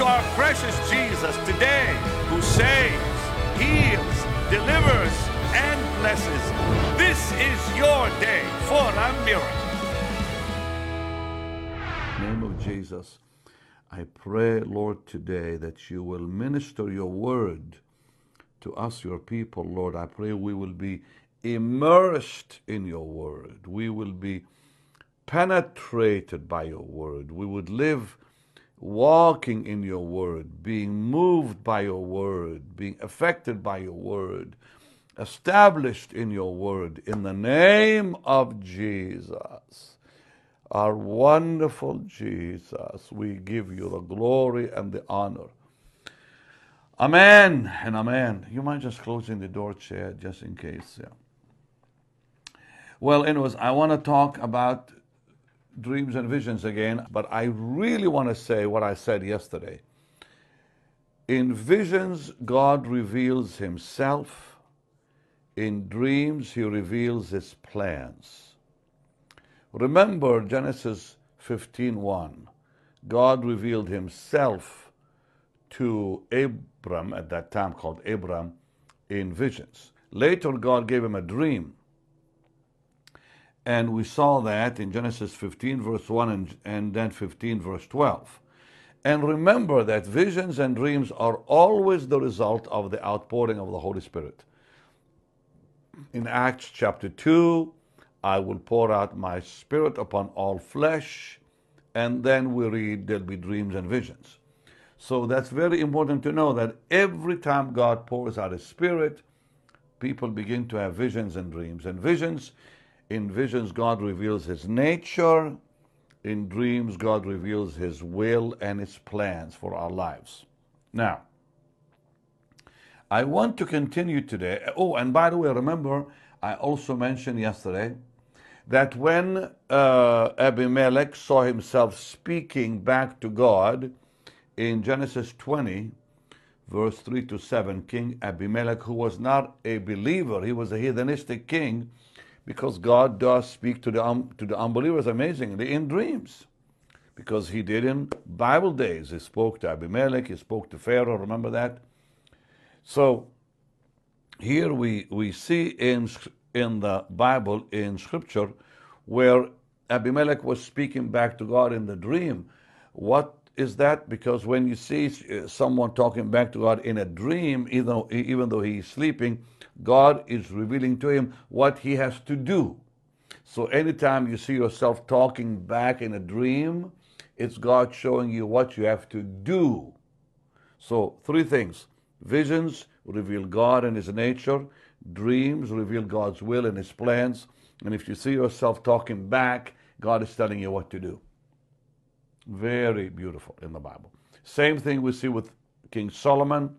To our precious Jesus today who saves, heals, delivers, and blesses. This is your day for a miracle. Name of Jesus, I pray, Lord, today that you will minister your word to us, your people, Lord. I pray we will be immersed in your word. We will be penetrated by your word. We would live walking in your word, being moved by your word, being affected by your word, established in your word. In the name of Jesus, our wonderful Jesus, we give you the glory and the honor. Amen and amen. You mind just closing the door, chair, just in case. Yeah. Well, anyways, I want to talk about dreams and visions again, but I really want to say what I said yesterday. In visions, God reveals himself. In dreams, he reveals his plans. Remember Genesis 15:1. God revealed himself to Abram at that time called Abram in visions. Later God gave him a dream. And we saw that in Genesis 15 verse 1 and, and then 15 verse 12. And remember that visions and dreams are always the result of the outpouring of the Holy Spirit. In Acts chapter 2, I will pour out my spirit upon all flesh. And then we read there'll be dreams and visions. So that's very important to know that every time God pours out His Spirit, people begin to have visions and dreams. And visions, in visions, God reveals His nature. In dreams, God reveals His will and His plans for our lives. Now, I want to continue today. Oh, and by the way, remember, I also mentioned yesterday that when uh, Abimelech saw himself speaking back to God in Genesis 20, verse 3 to 7, King Abimelech, who was not a believer, he was a heathenistic king, because God does speak to the, um, to the unbelievers amazingly in dreams. Because he did in Bible days. He spoke to Abimelech, he spoke to Pharaoh, remember that? So here we, we see in, in the Bible, in Scripture, where Abimelech was speaking back to God in the dream. What is that? Because when you see uh, someone talking back to God in a dream, even though, even though he is sleeping, God is revealing to him what he has to do. So anytime you see yourself talking back in a dream, it's God showing you what you have to do. So, three things visions reveal God and his nature, dreams reveal God's will and his plans. And if you see yourself talking back, God is telling you what to do. Very beautiful in the Bible. Same thing we see with King Solomon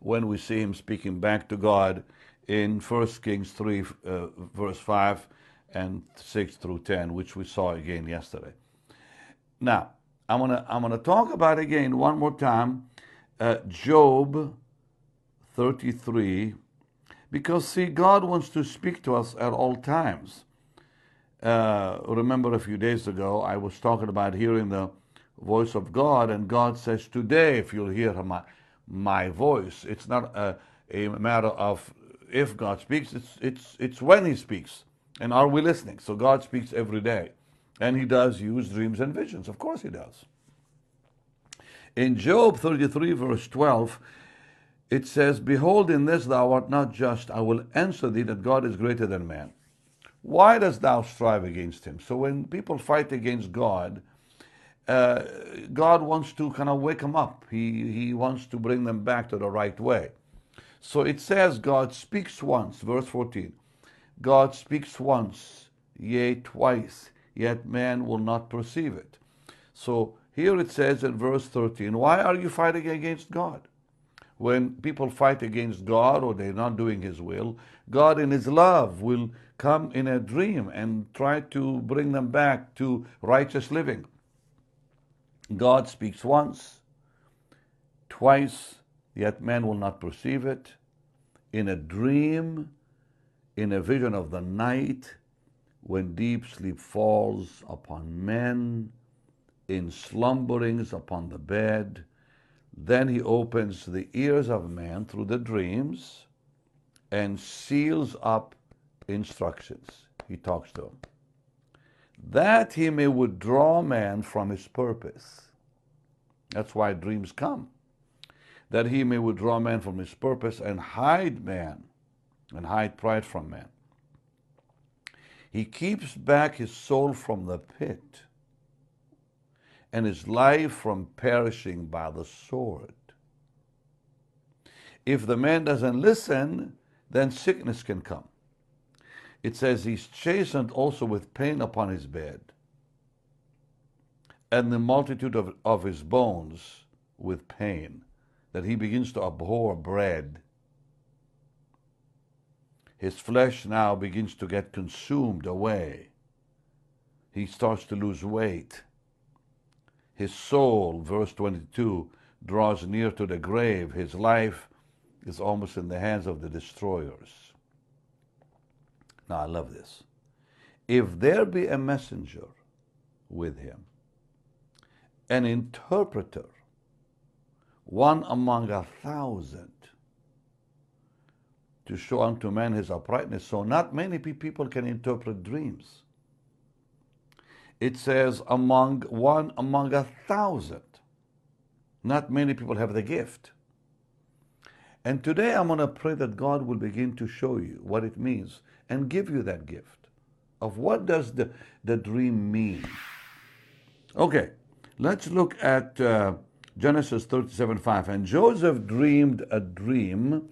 when we see him speaking back to God in 1 Kings 3, uh, verse 5 and 6 through 10, which we saw again yesterday. Now, I'm going to I'm gonna talk about again one more time uh, Job 33, because see, God wants to speak to us at all times. Uh, remember a few days ago, I was talking about hearing the voice of God, and God says, Today, if you'll hear my, my voice, it's not a, a matter of if God speaks, it's, it's, it's when He speaks. And are we listening? So God speaks every day. And He does use dreams and visions. Of course, He does. In Job 33, verse 12, it says, Behold, in this thou art not just. I will answer thee that God is greater than man. Why dost thou strive against him? So when people fight against God, uh, God wants to kind of wake them up. He, he wants to bring them back to the right way. So it says God speaks once, verse 14. God speaks once, yea, twice, yet man will not perceive it. So here it says in verse 13, why are you fighting against God? When people fight against God or they're not doing His will, God in His love will come in a dream and try to bring them back to righteous living. God speaks once, twice, yet man will not perceive it. In a dream, in a vision of the night, when deep sleep falls upon men, in slumberings upon the bed. Then he opens the ears of man through the dreams and seals up instructions. He talks to him. That he may withdraw man from his purpose. That's why dreams come. That he may withdraw man from his purpose and hide man and hide pride from man. He keeps back his soul from the pit and his life from perishing by the sword. If the man doesn't listen, then sickness can come. It says he's chastened also with pain upon his bed, and the multitude of, of his bones with pain, that he begins to abhor bread. His flesh now begins to get consumed away. He starts to lose weight. His soul, verse 22, draws near to the grave. His life is almost in the hands of the destroyers. Now, I love this. If there be a messenger with him, an interpreter, one among a thousand, to show unto man his uprightness. So, not many people can interpret dreams. It says, among one among a thousand. Not many people have the gift. And today I'm going to pray that God will begin to show you what it means and give you that gift of what does the, the dream mean. Okay, let's look at uh, Genesis 37 5. And Joseph dreamed a dream,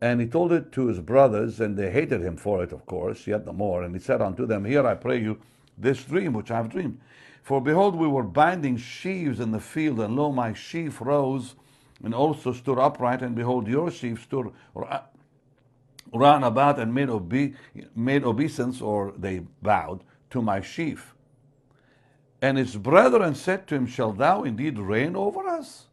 and he told it to his brothers, and they hated him for it, of course, yet the more. And he said unto them, Hear I pray you this dream which I have dreamed. For behold, we were binding sheaves in the field, and lo, my sheaf rose and also stood upright, and behold, your sheep stood ran about and made, obe- made obeisance, or they bowed, to my sheaf. And his brethren said to him, Shall thou indeed reign over us?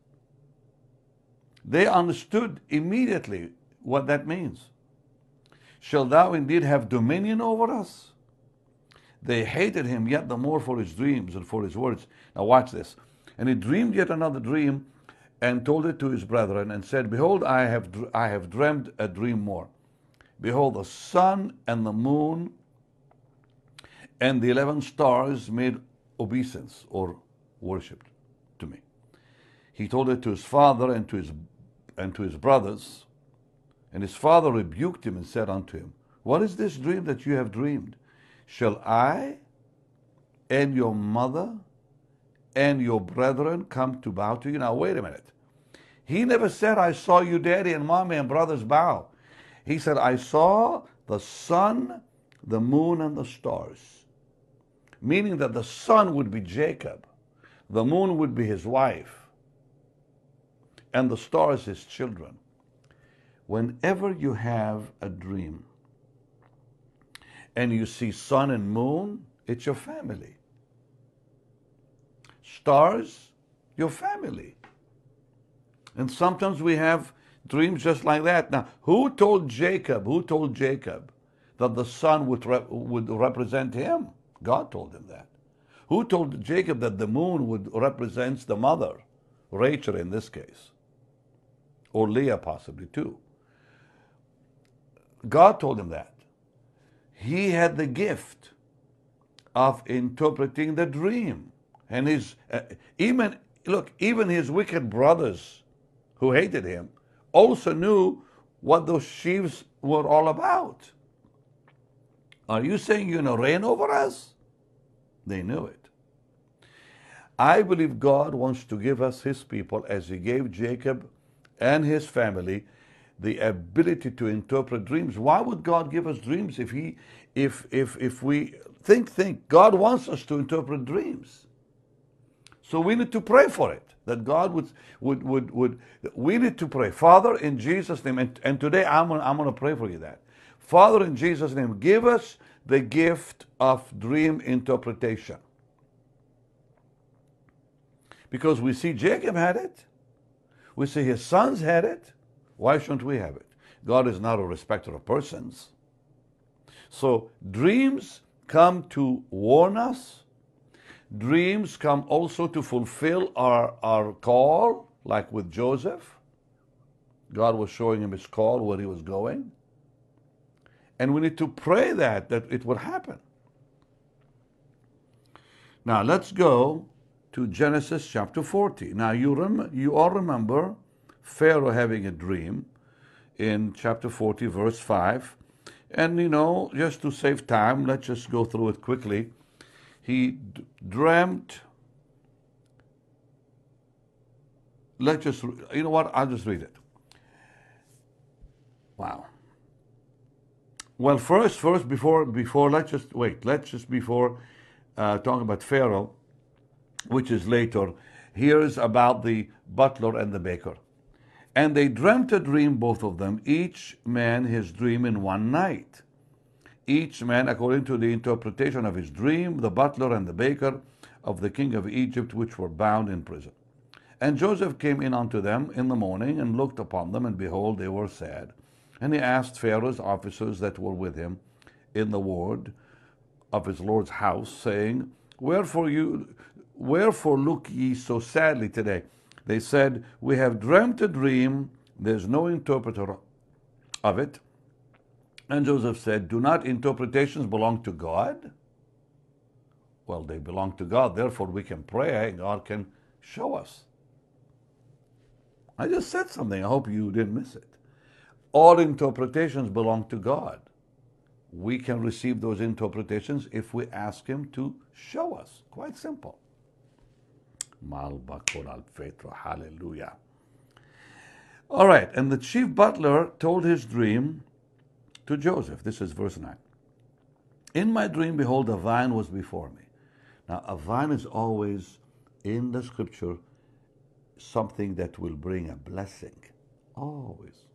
They understood immediately what that means. Shall thou indeed have dominion over us? They hated him yet the more for his dreams and for his words. Now, watch this. And he dreamed yet another dream and told it to his brethren and said, Behold, I have, I have dreamed a dream more. Behold, the sun and the moon and the eleven stars made obeisance or worshipped to me. He told it to his father and to his, and to his brothers. And his father rebuked him and said unto him, What is this dream that you have dreamed? Shall I and your mother and your brethren come to bow to you? Now, wait a minute. He never said, I saw you, daddy and mommy and brothers bow. He said, I saw the sun, the moon, and the stars. Meaning that the sun would be Jacob, the moon would be his wife, and the stars his children. Whenever you have a dream and you see sun and moon, it's your family. Stars, your family. And sometimes we have dreams just like that. Now, who told Jacob, who told Jacob that the sun would, rep- would represent him? God told him that. Who told Jacob that the moon would represent the mother? Rachel in this case. Or Leah possibly too. God told him that. He had the gift of interpreting the dream. And his, uh, even, look, even his wicked brothers who hated him, also knew what those sheaves were all about. Are you saying you're going to reign over us? They knew it. I believe God wants to give us his people as he gave Jacob and his family the ability to interpret dreams. Why would God give us dreams if he if if if we think think God wants us to interpret dreams. So we need to pray for it that God would, would, would, would we need to pray. Father, in Jesus' name, and, and today I'm gonna, I'm going to pray for you that. Father, in Jesus' name, give us the gift of dream interpretation. Because we see Jacob had it. We see his sons had it. Why shouldn't we have it? God is not a respecter of persons. So dreams come to warn us. Dreams come also to fulfill our, our call, like with Joseph. God was showing him his call, where he was going. And we need to pray that, that it would happen. Now let's go to Genesis chapter 40. Now you, rem- you all remember Pharaoh having a dream in chapter 40, verse 5. And you know, just to save time, let's just go through it quickly. He d- dreamt. Let's just, you know what? I'll just read it. Wow. Well, first, first, before, before, let's just wait. Let's just before uh, talking about Pharaoh, which is later. Here's about the butler and the baker. And they dreamt a dream, both of them, each man his dream in one night. Each man according to the interpretation of his dream, the butler and the baker of the king of Egypt, which were bound in prison. And Joseph came in unto them in the morning and looked upon them, and behold, they were sad. And he asked Pharaoh's officers that were with him in the ward of his Lord's house, saying, Wherefore you wherefore look ye so sadly today? They said, We have dreamt a dream, there's no interpreter of it. And Joseph said, Do not interpretations belong to God? Well, they belong to God, therefore we can pray and God can show us. I just said something, I hope you didn't miss it. All interpretations belong to God. We can receive those interpretations if we ask Him to show us. Quite simple. Hallelujah. All right, and the chief butler told his dream to Joseph. This is verse 9. In my dream, behold, a vine was before me. Now, a vine is always in the scripture something that will bring a blessing. Always.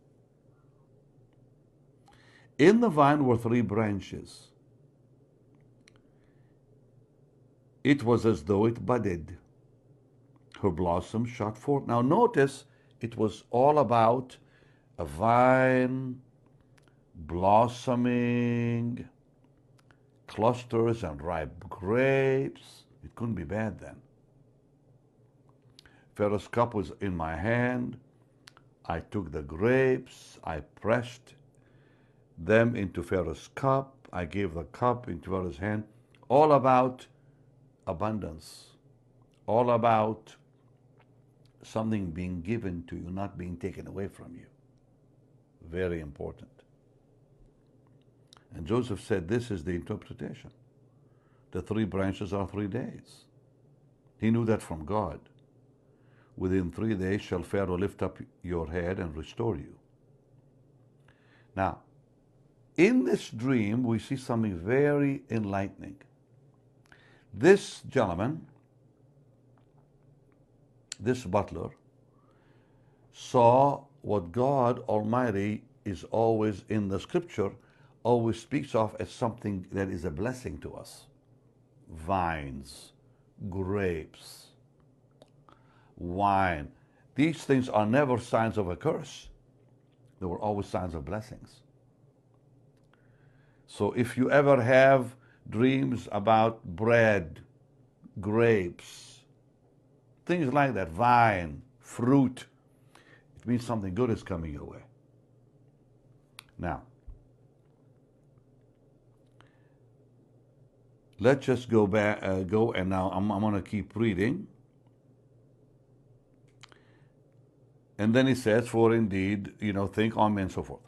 In the vine were three branches. It was as though it budded. Her blossom shot forth. Now, notice it was all about a vine blossoming, clusters and ripe grapes. It couldn't be bad then. Pharaoh's cup was in my hand. I took the grapes, I pressed them into Pharaoh's cup. I gave the cup into Pharaoh's hand. All about abundance, all about something being given to you, not being taken away from you. Very important. And Joseph said, This is the interpretation. The three branches are three days. He knew that from God. Within three days shall Pharaoh lift up your head and restore you. Now, in this dream, we see something very enlightening. This gentleman, this butler, saw what God Almighty is always in the scripture, always speaks of as something that is a blessing to us vines, grapes, wine. These things are never signs of a curse, they were always signs of blessings. So if you ever have dreams about bread, grapes, things like that, vine, fruit, it means something good is coming your way. Now, let's just go back, uh, go, and now I'm, I'm going to keep reading. And then he says, For indeed, you know, think on me and so forth.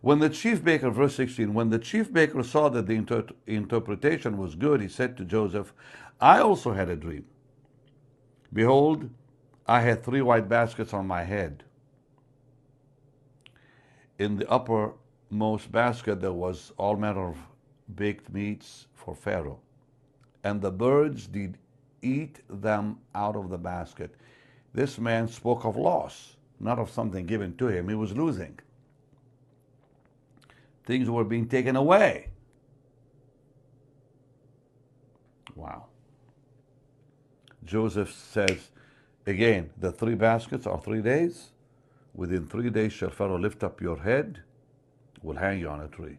When the chief baker, verse 16, when the chief baker saw that the inter- interpretation was good, he said to Joseph, I also had a dream. Behold, I had three white baskets on my head. In the uppermost basket there was all manner of baked meats for Pharaoh, and the birds did eat them out of the basket. This man spoke of loss, not of something given to him. He was losing. Things were being taken away. Wow. Joseph says, again, the three baskets are three days. Within three days shall Pharaoh lift up your head, will hang you on a tree.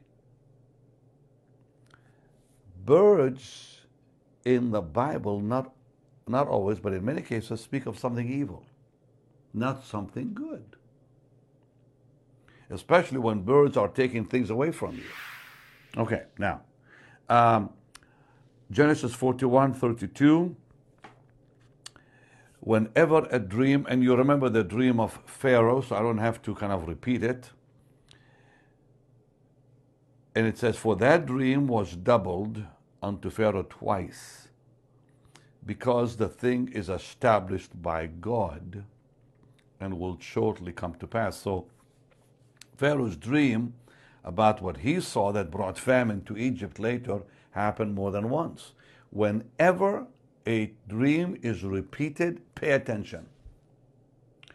Birds in the Bible, not, not always, but in many cases, speak of something evil, not something good. Especially when birds are taking things away from you. Okay, now, um, Genesis 41 32. Whenever a dream, and you remember the dream of Pharaoh, so I don't have to kind of repeat it. And it says, For that dream was doubled unto Pharaoh twice, because the thing is established by God and will shortly come to pass. So, Pharaoh's dream about what he saw that brought famine to Egypt later happened more than once. Whenever a dream is repeated, pay attention.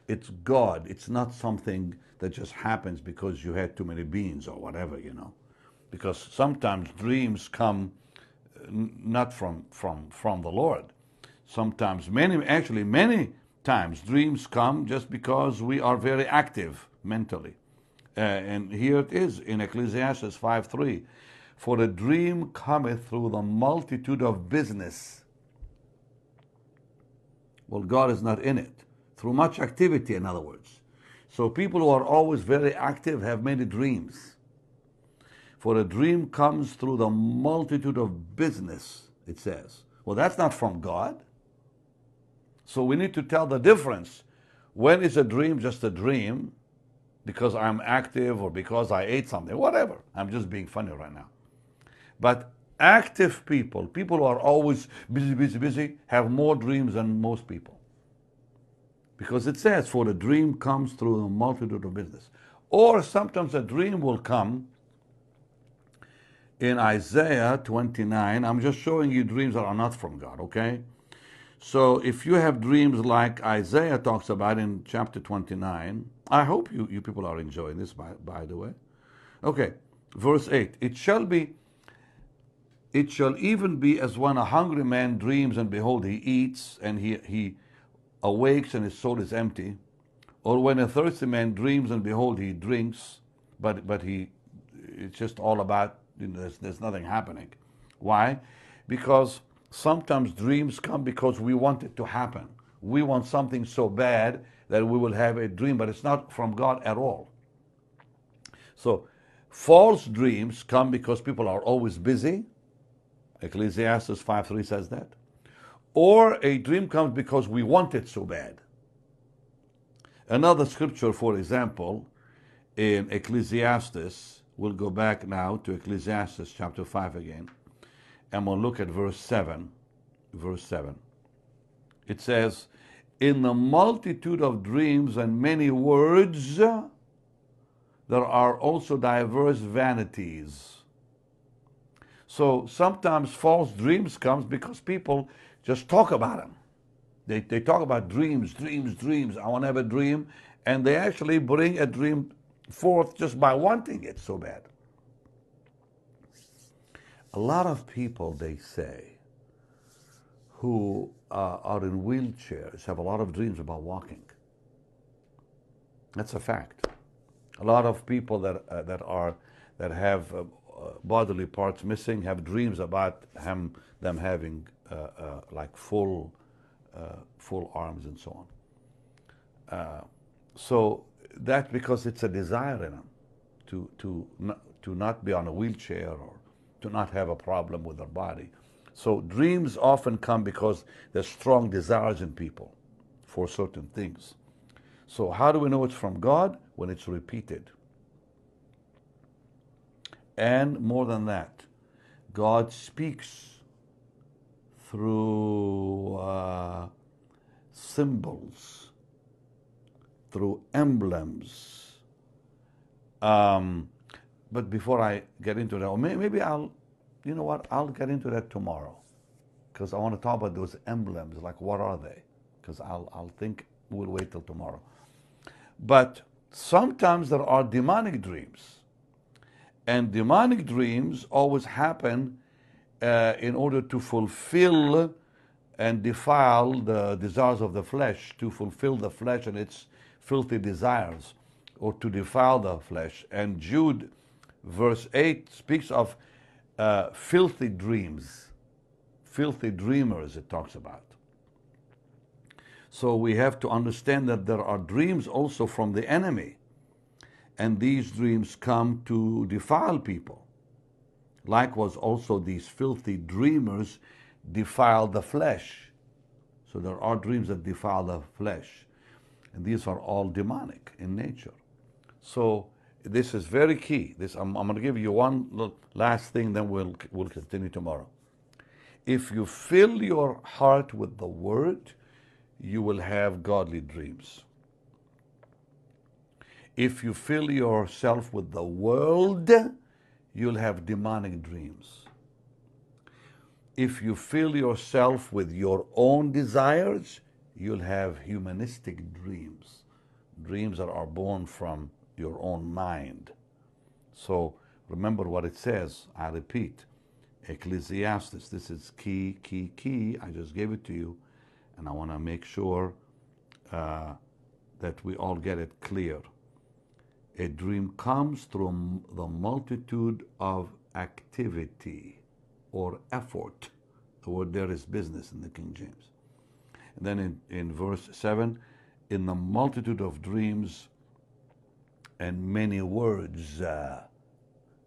It's God. It's not something that just happens because you had too many beans or whatever, you know. Because sometimes dreams come uh, not from, from, from the Lord. Sometimes, many, actually, many times, dreams come just because we are very active mentally. Uh, and here it is in Ecclesiastes 5 3. For a dream cometh through the multitude of business well, God is not in it. Through much activity, in other words. So people who are always very active have many dreams. For a dream comes through the multitude of business, it says. Well, that's not from God. So we need to tell the difference. When is a dream just a dream because I'm active or because I ate something? Whatever. I'm just being funny right now. But active people, people who are always busy, busy, busy, have more dreams than most people. Because it says, for the dream comes through a multitude of business. Or sometimes a dream will come in Isaiah 29. I'm just showing you dreams that are not from God, okay? So if you have dreams like Isaiah talks about in chapter 29, I hope you, you people are enjoying this, by, by the way. Okay, verse 8 It shall be it shall even be as when a hungry man dreams and behold he eats and he, he awakes and his soul is empty. Or when a thirsty man dreams and behold he drinks, but, but he, it's just all about, you know, there's, there's nothing happening. Why? Because sometimes dreams come because we want it to happen. We want something so bad that we will have a dream, but it's not from God at all. So false dreams come because people are always busy Ecclesiastes 5.3 says that. Or a dream comes because we want it so bad. Another scripture, for example, in Ecclesiastes, we'll go back now to Ecclesiastes chapter 5 again, and we'll look at verse 7. Verse 7. It says, In the multitude of dreams and many words, there are also diverse vanities. So sometimes false dreams comes because people just talk about them. They, they talk about dreams, dreams, dreams. I want to have a dream. And they actually bring a dream forth just by wanting it so bad. A lot of people, they say, who uh, are in wheelchairs have a lot of dreams about walking. That's a fact. A lot of people that, uh, that, are, that have uh, bodily parts missing have dreams about him, them having uh, uh, like full, full arms and so on. so that because it's a desire in them to, to, to not be on a wheelchair or to not have a problem with their body. So dreams often come because there's strong desires in people for certain things. So how do we know it's from God? When it's repeated. And more than that, God speaks through uh, symbols, through emblems. Um, but before I get into that, or maybe I'll, you know what, I'll get into that tomorrow. Because I want to talk about those emblems, like what are they? Because I'll, I'll think we'll wait till tomorrow. But sometimes there are demonic dreams and demonic dreams always happen uh, in order to fulfill and defile the desires of the flesh, to fulfill the flesh and its filthy desires, or to defile the flesh. And Jude, verse 8, speaks of uh, filthy dreams. filthy dreamers, it talks about. So we have to understand that there are dreams also from the enemy. And these dreams come to defile people. Likewise, also these filthy dreamers defile the flesh. So there are dreams that defile the flesh. And these are all demonic in nature. So this is very key. This I'm, I'm going to give you one last thing, then we'll we'll continue tomorrow. If you fill your heart with the word, you will have godly dreams. If you fill yourself with the world, you'll have demonic dreams. If you fill yourself with your own desires, you'll have humanistic dreams. Dreams that are born from your own mind. So remember what it says. I repeat Ecclesiastes. This is key, key, key. I just gave it to you, and I want to make sure uh, that we all get it clear. A dream comes through the multitude of activity or effort. The word there is business in the King James. And then in, in verse 7, in the multitude of dreams and many words. Uh,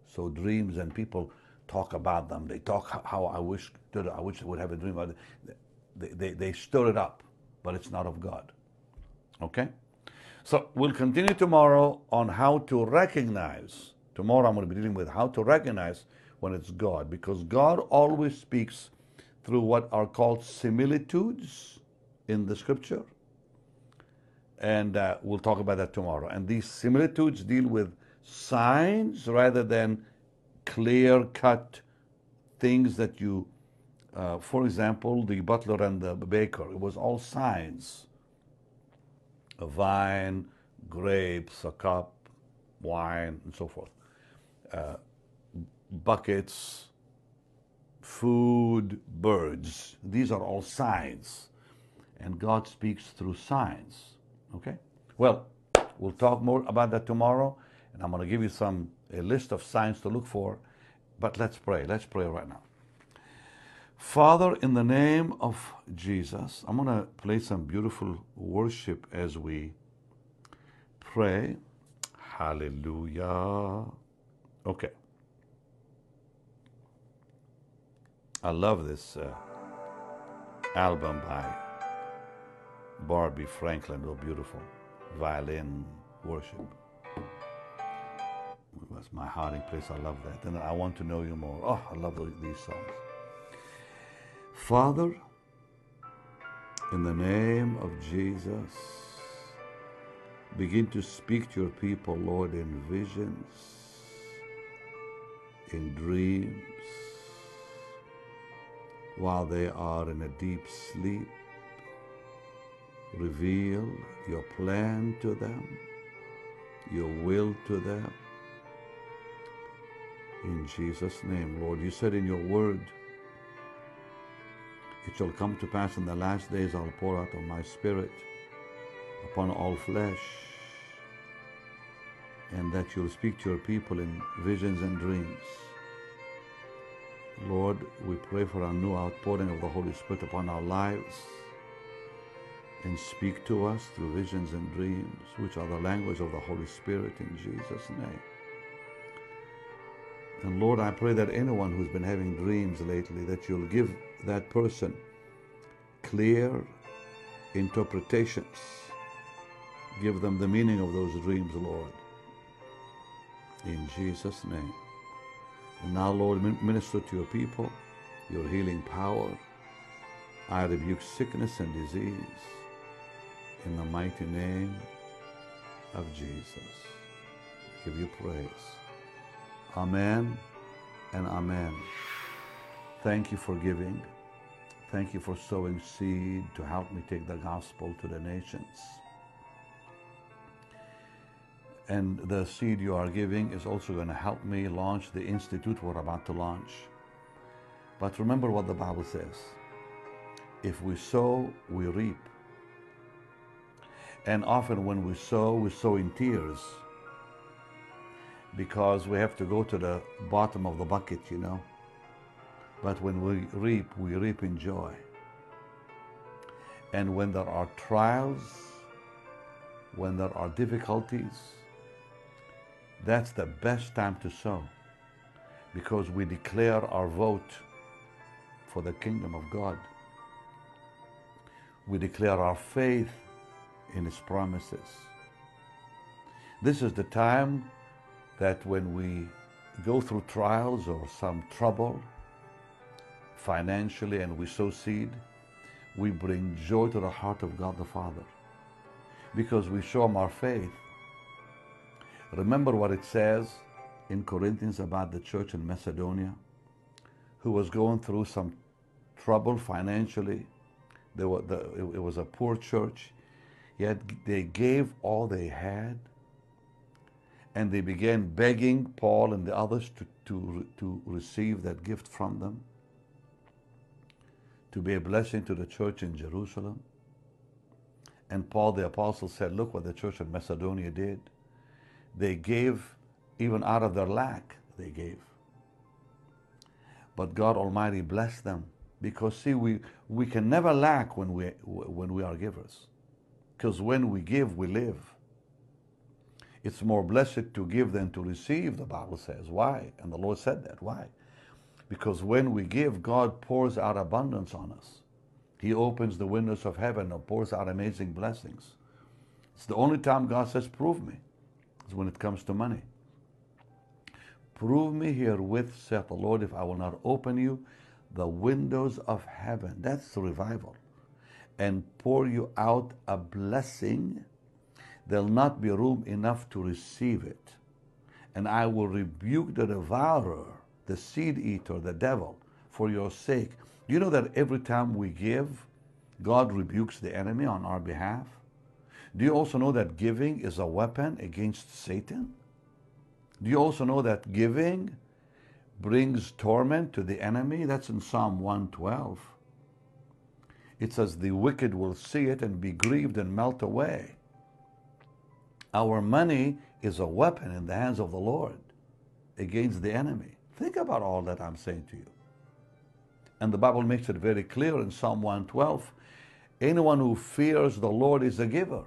so dreams and people talk about them. They talk how I wish I wish I would have a dream. They, they, they stir it up, but it's not of God. Okay? So we'll continue tomorrow on how to recognize. Tomorrow I'm going to be dealing with how to recognize when it's God, because God always speaks through what are called similitudes in the scripture and uh, we'll talk about that tomorrow. And these similitudes deal with signs rather than clear cut things that you, uh, for example, the butler and the baker, it was all signs a vine, grapes, a cup, wine, and so forth, uh, buckets, food, birds. These are all signs. And God speaks through signs. Okay? Well, we'll talk more about that tomorrow, and I'm going to give you some a list of signs to look for. But let's pray. Let's pray right now. Father, in the name of Jesus, I'm going to play some beautiful worship as we pray. Hallelujah. Okay. I love this uh, album by Barbie Franklin, oh beautiful violin worship. Was my hiding place. I love that. And I want to know you more. Oh, I love these songs. Father, in the name of Jesus, begin to speak to your people, Lord, in visions, in dreams, while they are in a deep sleep reveal your plan to them, your will to them. In Jesus' name, Lord, you said in your word, it shall come to pass in the last days I'll pour out of my spirit upon all flesh, and that you'll speak to your people in visions and dreams. Lord, we pray for a new outpouring of the Holy Spirit upon our lives and speak to us through visions and dreams, which are the language of the Holy Spirit in Jesus' name. And Lord, I pray that anyone who's been having dreams lately, that you'll give that person clear interpretations. Give them the meaning of those dreams, Lord. In Jesus' name. And now, Lord, minister to your people, your healing power. I rebuke sickness and disease in the mighty name of Jesus. I give you praise. Amen and amen. Thank you for giving. Thank you for sowing seed to help me take the gospel to the nations. And the seed you are giving is also going to help me launch the institute we're about to launch. But remember what the Bible says. If we sow, we reap. And often when we sow, we sow in tears because we have to go to the bottom of the bucket, you know. But when we reap, we reap in joy. And when there are trials, when there are difficulties, that's the best time to sow because we declare our vote for the kingdom of God. We declare our faith in His promises. This is the time that when we go through trials or some trouble financially and we sow seed, we bring joy to the heart of God the Father because we show Him our faith. Remember what it says in Corinthians about the church in Macedonia who was going through some trouble financially. Were the, it was a poor church, yet they gave all they had and they began begging Paul and the others to, to, to receive that gift from them, to be a blessing to the church in Jerusalem. And Paul the Apostle said, Look what the church in Macedonia did. They gave, even out of their lack, they gave. But God Almighty blessed them because, see, we, we can never lack when we, when we are givers. Because when we give, we live. It's more blessed to give than to receive, the Bible says. Why? And the Lord said that. Why? Because when we give, God pours out abundance on us. He opens the windows of heaven and pours out amazing blessings. It's the only time God says, Prove me, is when it comes to money. Prove me herewith, saith the Lord, if I will not open you the windows of heaven. That's revival. And pour you out a blessing there'll not be room enough to receive it. And I will rebuke the devourer, the seed eater, the devil, for your sake. Do you know that every time we give, God rebukes the enemy on our behalf? Do you also know that giving is a weapon against Satan? Do you also know that giving brings torment to the enemy? That's in Psalm 112. It says, The wicked will see it and be grieved and melt away. Our money is a weapon in the hands of the Lord against the enemy. Think about all that I'm saying to you. And the Bible makes it very clear in Psalm 112 anyone who fears the Lord is a giver.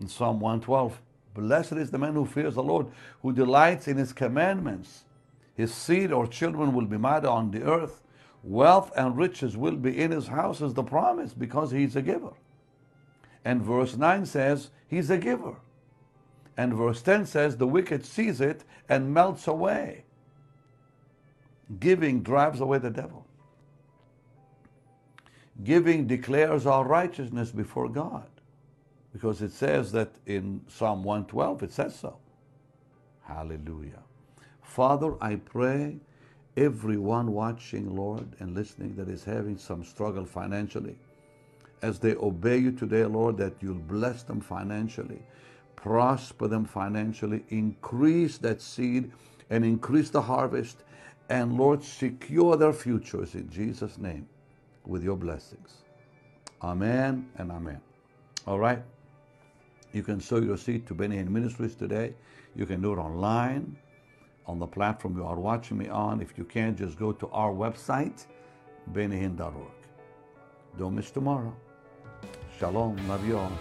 In Psalm 112, blessed is the man who fears the Lord, who delights in his commandments. His seed or children will be mighty on the earth. Wealth and riches will be in his house, is the promise, because he's a giver. And verse 9 says, He's a giver. And verse 10 says, The wicked sees it and melts away. Giving drives away the devil. Giving declares our righteousness before God. Because it says that in Psalm 112, it says so. Hallelujah. Father, I pray everyone watching, Lord, and listening that is having some struggle financially, as they obey you today, Lord, that you'll bless them financially prosper them financially, increase that seed, and increase the harvest. And Lord, secure their futures in Jesus' name with your blessings. Amen and amen. All right. You can sow your seed to Benny Hinn Ministries today. You can do it online on the platform you are watching me on. If you can't, just go to our website, bennyhinn.org. Don't miss tomorrow. Shalom. Love you all.